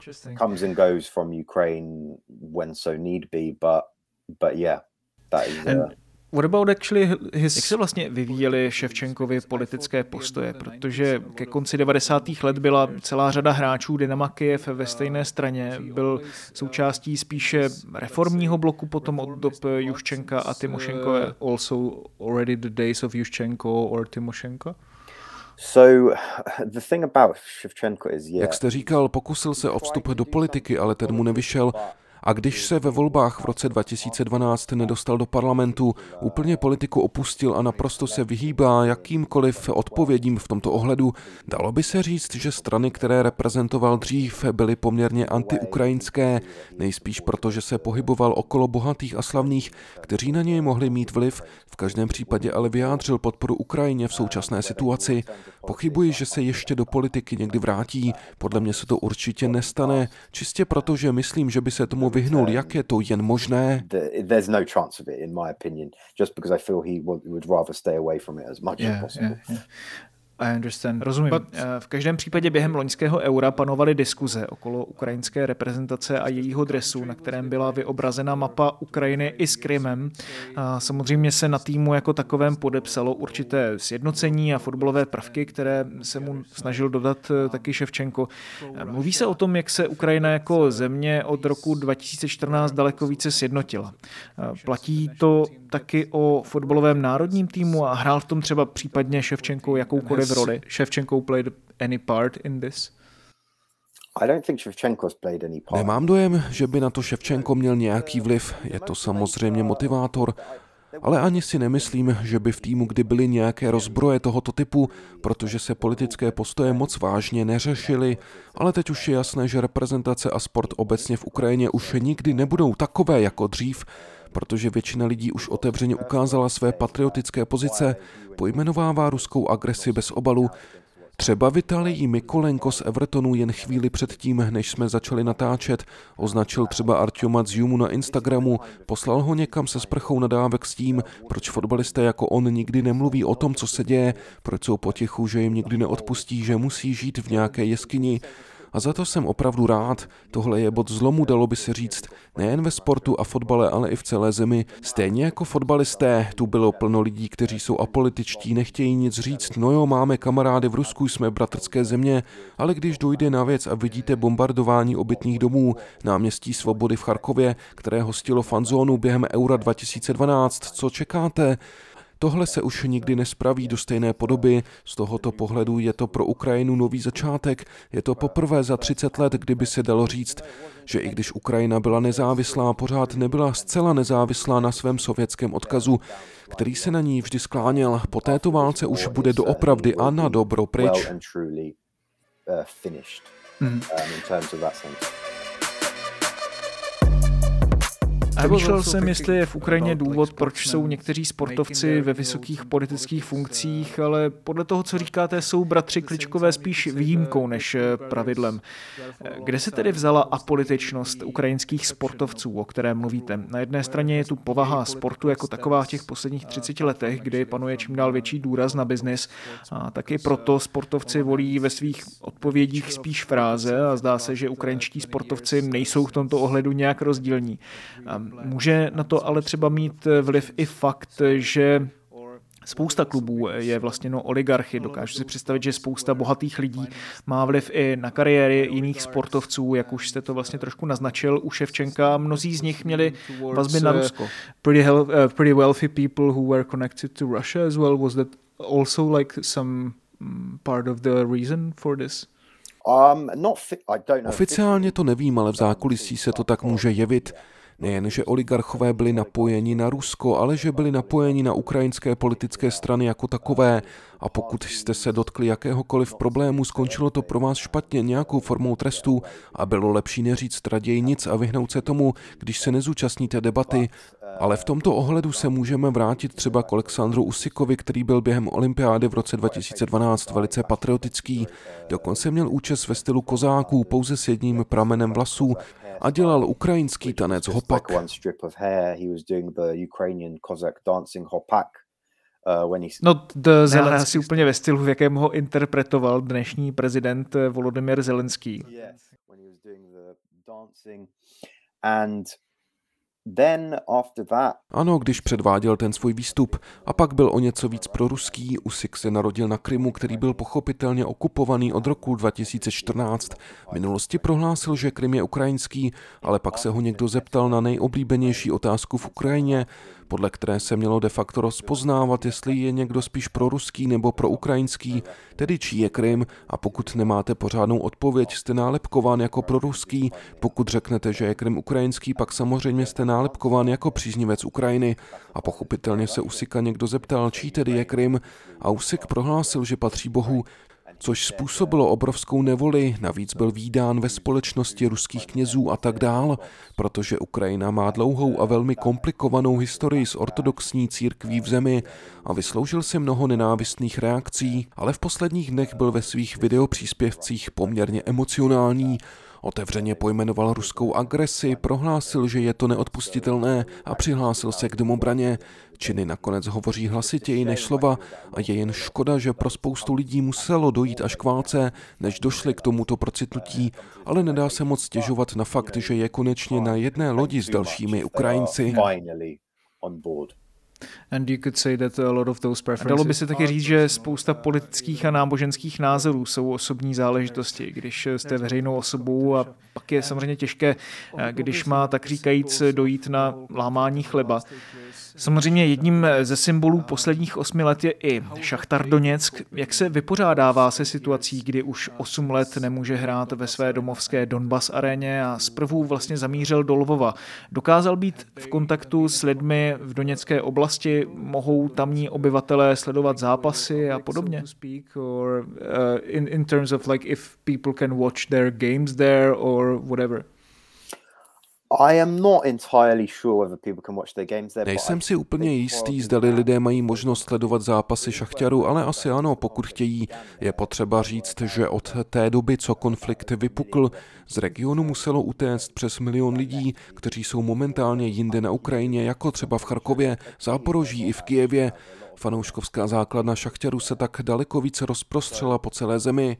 What about actually his... Jak se vlastně vyvíjely Ševčenkovi politické postoje? Protože ke konci 90. let byla celá řada hráčů Dynama Kiev ve stejné straně. Byl součástí spíše reformního bloku potom od dob Juščenka a Timošenko. Also already the days of Juščenko or Timošenko? So, the thing about Shevchenko is, yeah, Jak jste říkal, pokusil se o vstup do politiky, ale ten mu nevyšel a když se ve volbách v roce 2012 nedostal do parlamentu, úplně politiku opustil a naprosto se vyhýbá jakýmkoliv odpovědím v tomto ohledu, dalo by se říct, že strany, které reprezentoval dřív, byly poměrně antiukrajinské, nejspíš proto, že se pohyboval okolo bohatých a slavných, kteří na něj mohli mít vliv, v každém případě ale vyjádřil podporu Ukrajině v současné situaci. Pochybuji, že se ještě do politiky někdy vrátí, podle mě se to určitě nestane, čistě proto, že myslím, že by se tomu vyhnul, jak je to jen možné? I understand. Rozumím. But... Eh, v každém případě během loňského eura panovaly diskuze okolo ukrajinské reprezentace a jejího dresu, na kterém byla vyobrazena mapa Ukrajiny i s Krymem. A samozřejmě se na týmu jako takovém podepsalo určité sjednocení a fotbalové prvky, které se mu snažil dodat eh, taky Ševčenko. Eh, mluví se o tom, jak se Ukrajina jako země od roku 2014 daleko více sjednotila. Platí to taky o fotbalovém národním týmu a hrál v tom třeba případně Ševčenko jakoukoliv v roli? Ševčenko played any part in this? Nemám dojem, že by na to Ševčenko měl nějaký vliv. Je to samozřejmě motivátor, ale ani si nemyslím, že by v týmu kdy byly nějaké rozbroje tohoto typu, protože se politické postoje moc vážně neřešily, ale teď už je jasné, že reprezentace a sport obecně v Ukrajině už nikdy nebudou takové jako dřív, protože většina lidí už otevřeně ukázala své patriotické pozice, pojmenovává ruskou agresi bez obalu. Třeba Vitalij Mikolenko z Evertonu jen chvíli předtím, než jsme začali natáčet, označil třeba Artyoma Dziumu na Instagramu, poslal ho někam se sprchou nadávek s tím, proč fotbalisté jako on nikdy nemluví o tom, co se děje, proč jsou potichu, že jim nikdy neodpustí, že musí žít v nějaké jeskyni, a za to jsem opravdu rád. Tohle je bod zlomu, dalo by se říct, nejen ve sportu a fotbale, ale i v celé zemi. Stejně jako fotbalisté, tu bylo plno lidí, kteří jsou apolitičtí, nechtějí nic říct, no jo, máme kamarády v Rusku, jsme bratrské země, ale když dojde na věc a vidíte bombardování obytných domů, náměstí Svobody v Charkově, které hostilo fanzónu během Eura 2012, co čekáte? Tohle se už nikdy nespraví do stejné podoby. Z tohoto pohledu je to pro Ukrajinu nový začátek. Je to poprvé za 30 let, kdyby se dalo říct, že i když Ukrajina byla nezávislá, pořád nebyla zcela nezávislá na svém sovětském odkazu, který se na ní vždy skláněl. Po této válce už bude doopravdy a na dobro pryč. Mm. Přemýšlel jsem, jestli je v Ukrajině důvod, proč jsou někteří sportovci ve vysokých politických funkcích, ale podle toho, co říkáte, jsou bratři Kličkové spíš výjimkou než eh, pravidlem. Kde se tedy vzala apolitičnost ukrajinských sportovců, o které mluvíte? Na jedné straně je tu povaha sportu jako taková v těch posledních 30 letech, kdy panuje čím dál větší důraz na biznis a taky proto sportovci volí ve svých odpovědích spíš fráze a zdá se, že ukrajinští sportovci nejsou v tomto ohledu nějak rozdílní. Může na to ale třeba mít vliv i fakt, že Spousta klubů je vlastně no oligarchy. Dokážu si představit, že spousta bohatých lidí má vliv i na kariéry jiných sportovců, jak už jste to vlastně trošku naznačil u Ševčenka. Mnozí z nich měli vazby na Rusko. Pretty, hell, uh, pretty wealthy people who were connected to Russia as well. Was that also like some mm, part of the reason for this? Um, Oficiálně to nevím, ale v zákulisí se to tak může jevit. Nejen, že oligarchové byli napojeni na Rusko, ale že byli napojeni na ukrajinské politické strany jako takové. A pokud jste se dotkli jakéhokoliv problému, skončilo to pro vás špatně nějakou formou trestu a bylo lepší neříct raději nic a vyhnout se tomu, když se nezúčastníte debaty. Ale v tomto ohledu se můžeme vrátit třeba k Alexandru Usikovi, který byl během olympiády v roce 2012 velice patriotický. Dokonce měl účest ve stylu kozáků pouze s jedním pramenem vlasů a dělal ukrajinský tanec hopak. Uh, no, to zelené asi úplně ve stylu, v jakém ho interpretoval dnešní prezident eh, Volodymyr Zelenský. that, ano, když předváděl ten svůj výstup. A pak byl o něco víc proruský, Usik se narodil na Krymu, který byl pochopitelně okupovaný od roku 2014. V minulosti prohlásil, že Krym je ukrajinský, ale pak se ho někdo zeptal na nejoblíbenější otázku v Ukrajině podle které se mělo de facto rozpoznávat, jestli je někdo spíš pro ruský nebo pro ukrajinský, tedy čí je Krym a pokud nemáte pořádnou odpověď, jste nálepkován jako pro ruský. Pokud řeknete, že je Krym ukrajinský, pak samozřejmě jste nálepkován jako příznivec Ukrajiny. A pochopitelně se Usika někdo zeptal, čí tedy je Krym a Usik prohlásil, že patří Bohu, což způsobilo obrovskou nevoli, navíc byl výdán ve společnosti ruských knězů a tak dál, protože Ukrajina má dlouhou a velmi komplikovanou historii s ortodoxní církví v zemi a vysloužil si mnoho nenávistných reakcí, ale v posledních dnech byl ve svých videopříspěvcích poměrně emocionální Otevřeně pojmenoval ruskou agresi, prohlásil, že je to neodpustitelné a přihlásil se k domobraně. Činy nakonec hovoří hlasitěji než slova a je jen škoda, že pro spoustu lidí muselo dojít až k válce, než došli k tomuto procitnutí, ale nedá se moc stěžovat na fakt, že je konečně na jedné lodi s dalšími Ukrajinci. And you could say that a lot of those preferences Dalo by se taky říct, že spousta politických a náboženských názorů jsou osobní záležitosti. Když jste veřejnou osobou a pak je samozřejmě těžké, když má tak říkajíc dojít na lámání chleba. Samozřejmě jedním ze symbolů posledních osmi let je i Šachtar Doněck. Jak se vypořádává se situací, kdy už osm let nemůže hrát ve své domovské Donbas aréně a zprvu vlastně zamířil do Lvova. Dokázal být v kontaktu s lidmi v doněcké oblasti, mohou tamní obyvatelé sledovat zápasy a podobně? Uh, in, in terms of like if people can watch their games there or whatever. Nejsem si úplně jistý, zdali lidé mají možnost sledovat zápasy šachtěru, ale asi ano, pokud chtějí. Je potřeba říct, že od té doby, co konflikt vypukl, z regionu muselo utéct přes milion lidí, kteří jsou momentálně jinde na Ukrajině, jako třeba v Charkově, Záporoží i v Kijevě. Fanouškovská základna šachtěru se tak daleko více rozprostřela po celé zemi.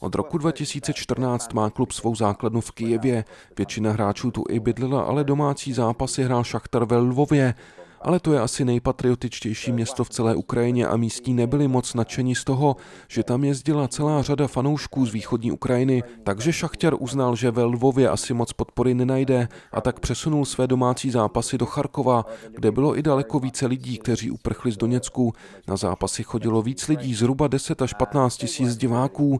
Od roku 2014 má klub svou základnu v Kijevě. Většina hráčů tu i bydlela, ale domácí zápasy hrál Šachtar ve Lvově ale to je asi nejpatriotičtější město v celé Ukrajině a místní nebyli moc nadšení z toho, že tam jezdila celá řada fanoušků z východní Ukrajiny, takže Šachtěr uznal, že ve Lvově asi moc podpory nenajde a tak přesunul své domácí zápasy do Charkova, kde bylo i daleko více lidí, kteří uprchli z Doněcku. Na zápasy chodilo víc lidí, zhruba 10 až 15 tisíc diváků.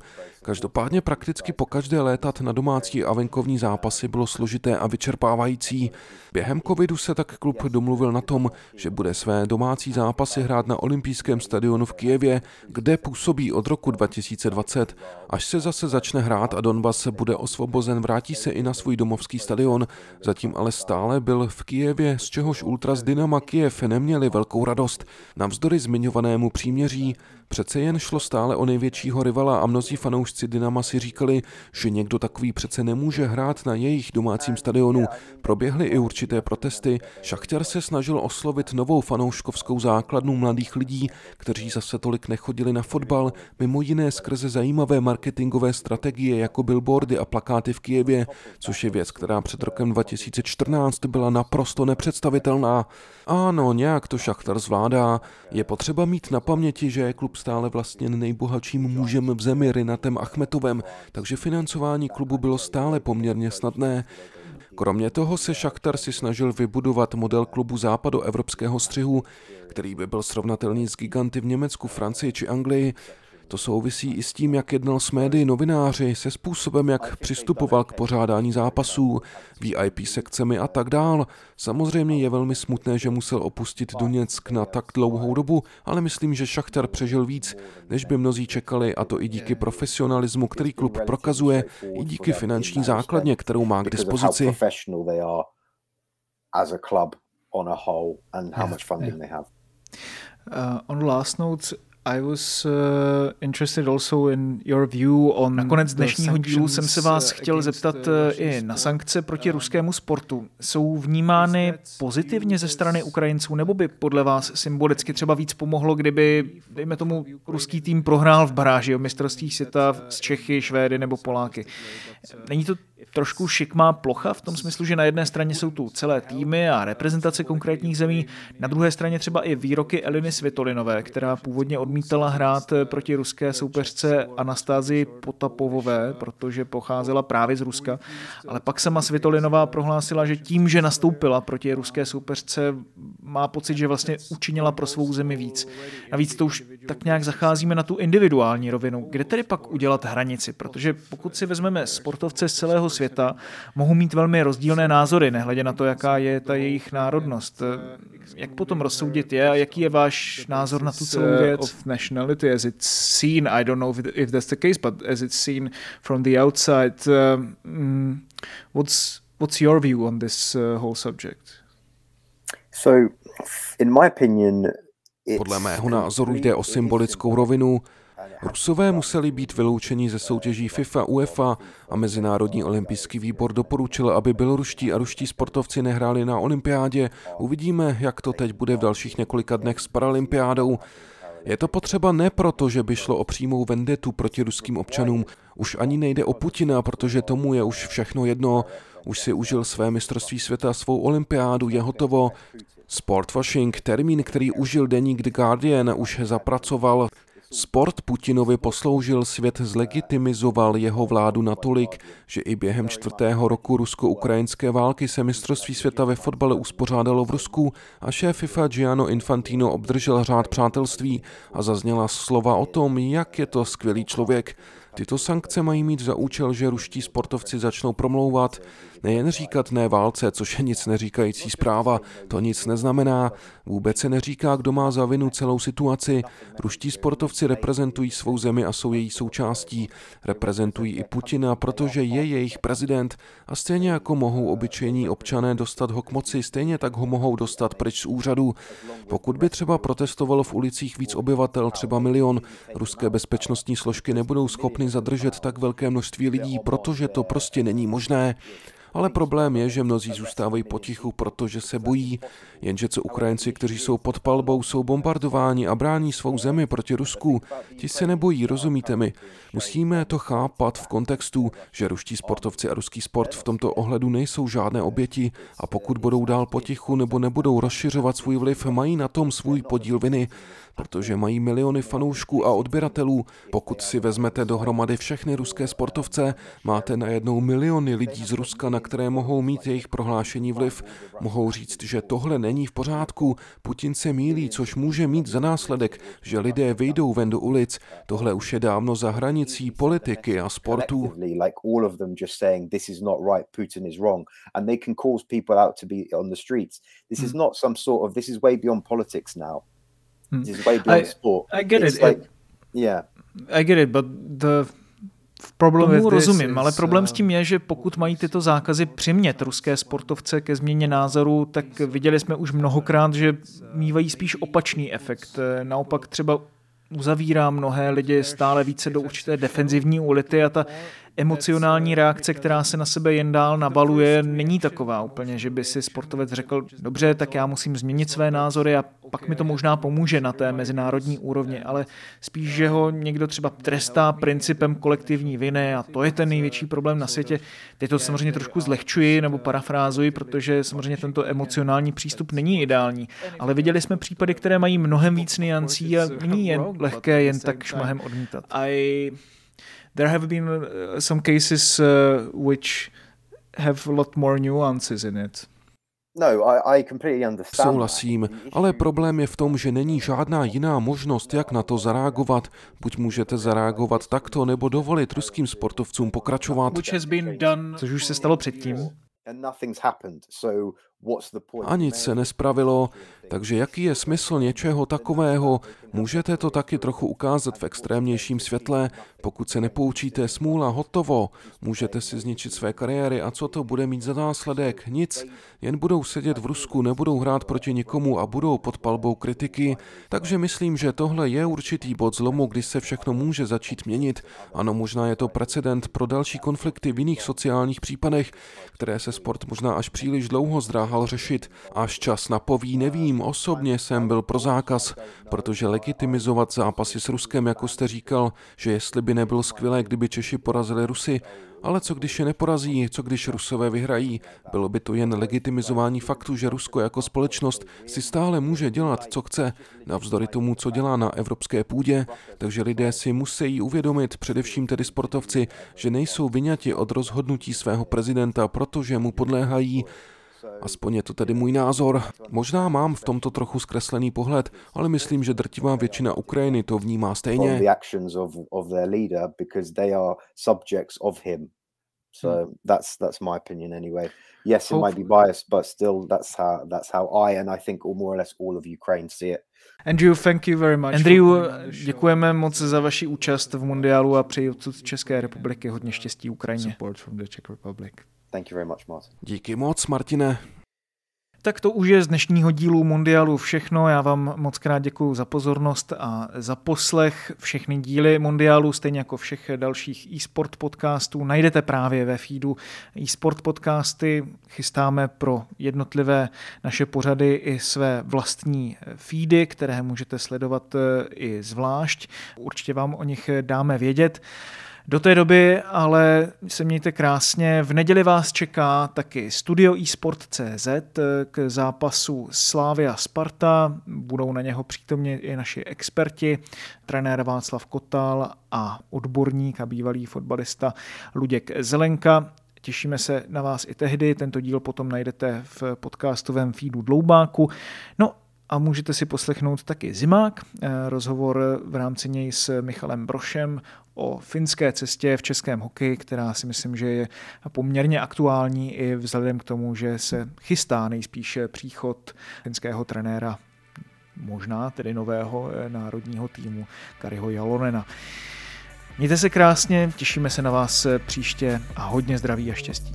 Každopádně prakticky po každé létat na domácí a venkovní zápasy bylo složité a vyčerpávající. Během covidu se tak klub domluvil na tom, že bude své domácí zápasy hrát na olympijském stadionu v Kijevě, kde působí od roku 2020. Až se zase začne hrát a Donbas bude osvobozen, vrátí se i na svůj domovský stadion. Zatím ale stále byl v Kijevě, z čehož ultras Dynama Kijev neměli velkou radost. Navzdory zmiňovanému příměří Přece jen šlo stále o největšího rivala a mnozí fanoušci Dynama si říkali, že někdo takový přece nemůže hrát na jejich domácím stadionu. Proběhly i určité protesty. Šachtěr se snažil oslovit novou fanouškovskou základnu mladých lidí, kteří zase tolik nechodili na fotbal, mimo jiné skrze zajímavé marketingové strategie jako billboardy a plakáty v Kijevě, což je věc, která před rokem 2014 byla naprosto nepředstavitelná. Ano, nějak to Šachtar zvládá. Je potřeba mít na paměti, že je klub stále vlastně nejbohatším mužem v zemi Rinatem Achmetovem, takže financování klubu bylo stále poměrně snadné. Kromě toho se Šachtar si snažil vybudovat model klubu západoevropského střihu, který by byl srovnatelný s giganty v Německu, Francii či Anglii, to souvisí i s tím, jak jednal s médií novináři, se způsobem, jak přistupoval k pořádání zápasů, VIP sekcemi a tak dál. Samozřejmě je velmi smutné, že musel opustit Doněck na tak dlouhou dobu, ale myslím, že Šachtar přežil víc, než by mnozí čekali a to i díky profesionalismu, který klub prokazuje, i díky finanční základně, kterou má k dispozici. as a club on a whole and how much funding they have. Uh, on last note, I was uh, interested also in your view on Nakonec dnešního dílu jsem se vás chtěl zeptat uh, i na sankce proti ruskému sportu. Jsou vnímány pozitivně ze strany Ukrajinců, nebo by podle vás symbolicky třeba víc pomohlo, kdyby, dejme tomu, ruský tým prohrál v baráži o mistrovství světa s Čechy, Švédy nebo Poláky? Není to trošku šikmá plocha v tom smyslu, že na jedné straně jsou tu celé týmy a reprezentace konkrétních zemí, na druhé straně třeba i výroky Eliny Svitolinové, která původně odmítala hrát proti ruské soupeřce Anastázii Potapovové, protože pocházela právě z Ruska, ale pak sama Svitolinová prohlásila, že tím, že nastoupila proti ruské soupeřce, má pocit, že vlastně učinila pro svou zemi víc. Navíc to už tak nějak zacházíme na tu individuální rovinu. Kde tedy pak udělat hranici? Protože pokud si vezmeme sportovce z celého světa, mohou mít velmi rozdílné názory, nehledě na to, jaká je ta jejich národnost. Jak potom rozsoudit je a jaký je váš názor na tu celou věc? Of nationality as it's seen, I don't know if that's the case, but as it's seen from the outside, um, what's, what's your view on this uh, whole subject? So, in my opinion, podle mého názoru jde o symbolickou rovinu. Rusové museli být vyloučeni ze soutěží FIFA, UEFA a Mezinárodní olympijský výbor doporučil, aby běloruští a ruští sportovci nehráli na olympiádě. Uvidíme, jak to teď bude v dalších několika dnech s paralympiádou. Je to potřeba ne proto, že by šlo o přímou vendetu proti ruským občanům. Už ani nejde o Putina, protože tomu je už všechno jedno. Už si užil své mistrovství světa, svou olympiádu, je hotovo. Sportwashing, termín, který užil deník The Guardian, už zapracoval. Sport Putinovi posloužil, svět zlegitimizoval jeho vládu natolik, že i během čtvrtého roku rusko-ukrajinské války se mistrovství světa ve fotbale uspořádalo v Rusku a šéf FIFA Gianno Infantino obdržel řád přátelství a zazněla slova o tom, jak je to skvělý člověk. Tyto sankce mají mít za účel, že ruští sportovci začnou promlouvat, nejen říkat ne válce, což je nic neříkající zpráva, to nic neznamená. Vůbec se neříká, kdo má za vinu celou situaci. Ruští sportovci reprezentují svou zemi a jsou její součástí. Reprezentují i Putina, protože je jejich prezident a stejně jako mohou obyčejní občané dostat ho k moci, stejně tak ho mohou dostat pryč z úřadu. Pokud by třeba protestovalo v ulicích víc obyvatel, třeba milion, ruské bezpečnostní složky nebudou schopny zadržet tak velké množství lidí, protože to prostě není možné. Ale problém je, že mnozí zůstávají potichu, protože se bojí. Jenže co Ukrajinci, kteří jsou pod palbou, jsou bombardováni a brání svou zemi proti Rusku, ti se nebojí, rozumíte mi. Musíme to chápat v kontextu, že ruští sportovci a ruský sport v tomto ohledu nejsou žádné oběti a pokud budou dál potichu nebo nebudou rozšiřovat svůj vliv, mají na tom svůj podíl viny protože mají miliony fanoušků a odběratelů. Pokud si vezmete dohromady všechny ruské sportovce, máte najednou miliony lidí z Ruska, na které mohou mít jejich prohlášení vliv. Mohou říct, že tohle není v pořádku, Putin se mílí, což může mít za následek, že lidé vyjdou ven do ulic. Tohle už je dávno za hranicí politiky a sportu. This is not some sort of, this is way beyond politics now. Hmm. I, I get it's it. Like, it. Yeah. I get it, but the Problem Tomu rozumím, ale problém s uh, tím je, že pokud mají tyto zákazy přimět ruské sportovce ke změně názoru, tak viděli jsme už mnohokrát, že mývají spíš opačný efekt. Naopak třeba uzavírá mnohé lidi stále více do určité defenzivní ulity a ta emocionální reakce, která se na sebe jen dál nabaluje, není taková úplně, že by si sportovec řekl, dobře, tak já musím změnit své názory a pak mi to možná pomůže na té mezinárodní úrovni, ale spíš, že ho někdo třeba trestá principem kolektivní viny a to je ten největší problém na světě. Teď to samozřejmě trošku zlehčuji nebo parafrázuji, protože samozřejmě tento emocionální přístup není ideální, ale viděli jsme případy, které mají mnohem víc niancí a není jen lehké jen tak šmahem odmítat. There have been uh, some cases uh, which have a lot more nuances in it. No, I, I completely understand Souhlasím, ale problém je v tom, že není žádná jiná možnost, jak na to zareagovat. Buď můžete zareagovat takto, nebo dovolit ruským sportovcům pokračovat. Which has been done, což už se stalo předtím. A nic se nespravilo, takže jaký je smysl něčeho takového? Můžete to taky trochu ukázat v extrémnějším světle. Pokud se nepoučíte, smůla, hotovo. Můžete si zničit své kariéry a co to bude mít za následek? Nic. Jen budou sedět v Rusku, nebudou hrát proti nikomu a budou pod palbou kritiky. Takže myslím, že tohle je určitý bod zlomu, kdy se všechno může začít měnit. Ano, možná je to precedent pro další konflikty v jiných sociálních případech, které se sport možná až příliš dlouho zdráhal řešit. Až čas napoví, nevím, osobně jsem byl pro zákaz, protože legitimizovat zápasy s Ruskem, jako jste říkal, že jestli by nebylo skvělé, kdyby Češi porazili Rusy, Ale co když je neporazí, co když Rusové vyhrají? Bylo by to jen legitimizování faktu, že Rusko jako společnost si stále může dělat, co chce, navzdory tomu, co dělá na evropské půdě, takže lidé si musí uvědomit, především tedy sportovci, že nejsou vyňati od rozhodnutí svého prezidenta, protože mu podléhají, Aspoň je to tedy můj názor. Možná mám v tomto trochu zkreslený pohled, ale myslím, že drtivá většina Ukrajiny to vnímá stejně. So hmm. that's that's my opinion anyway. Yes, it might be biased, but still that's how that's how I and I think all more or less all of Ukraine see it. Andrew, thank you very much. Andrew, děkujeme moc za vaši účast v mundiálu a přeji odsud České republiky hodně štěstí Ukrajině. Support from the Czech Republic. Thank you very much, Martin. Díky moc, Martine. Tak to už je z dnešního dílu Mundialu všechno. Já vám moc krát děkuji za pozornost a za poslech. Všechny díly Mundialu, stejně jako všech dalších e-sport podcastů, najdete právě ve feedu e-sport podcasty. Chystáme pro jednotlivé naše pořady i své vlastní feedy, které můžete sledovat e, i zvlášť. Určitě vám o nich dáme vědět. Do té doby ale se mějte krásně. V neděli vás čeká taky Studio eSport.cz k zápasu Slávia Sparta. Budou na něho přítomně i naši experti, trenér Václav Kotal a odborník a bývalý fotbalista Luděk Zelenka. Těšíme se na vás i tehdy. Tento díl potom najdete v podcastovém feedu Dloubáku. No a můžete si poslechnout taky Zimák, eh, rozhovor v rámci něj s Michalem Brošem o finské cestě v českém hokeji, která si myslím, že je poměrně aktuální i vzhledem k tomu, že se chystá nejspíše příchod finského trenéra, možná tedy nového eh, národního týmu Kariho Jalonena. Mějte se krásně, těšíme se na vás příště a hodně zdraví a štěstí.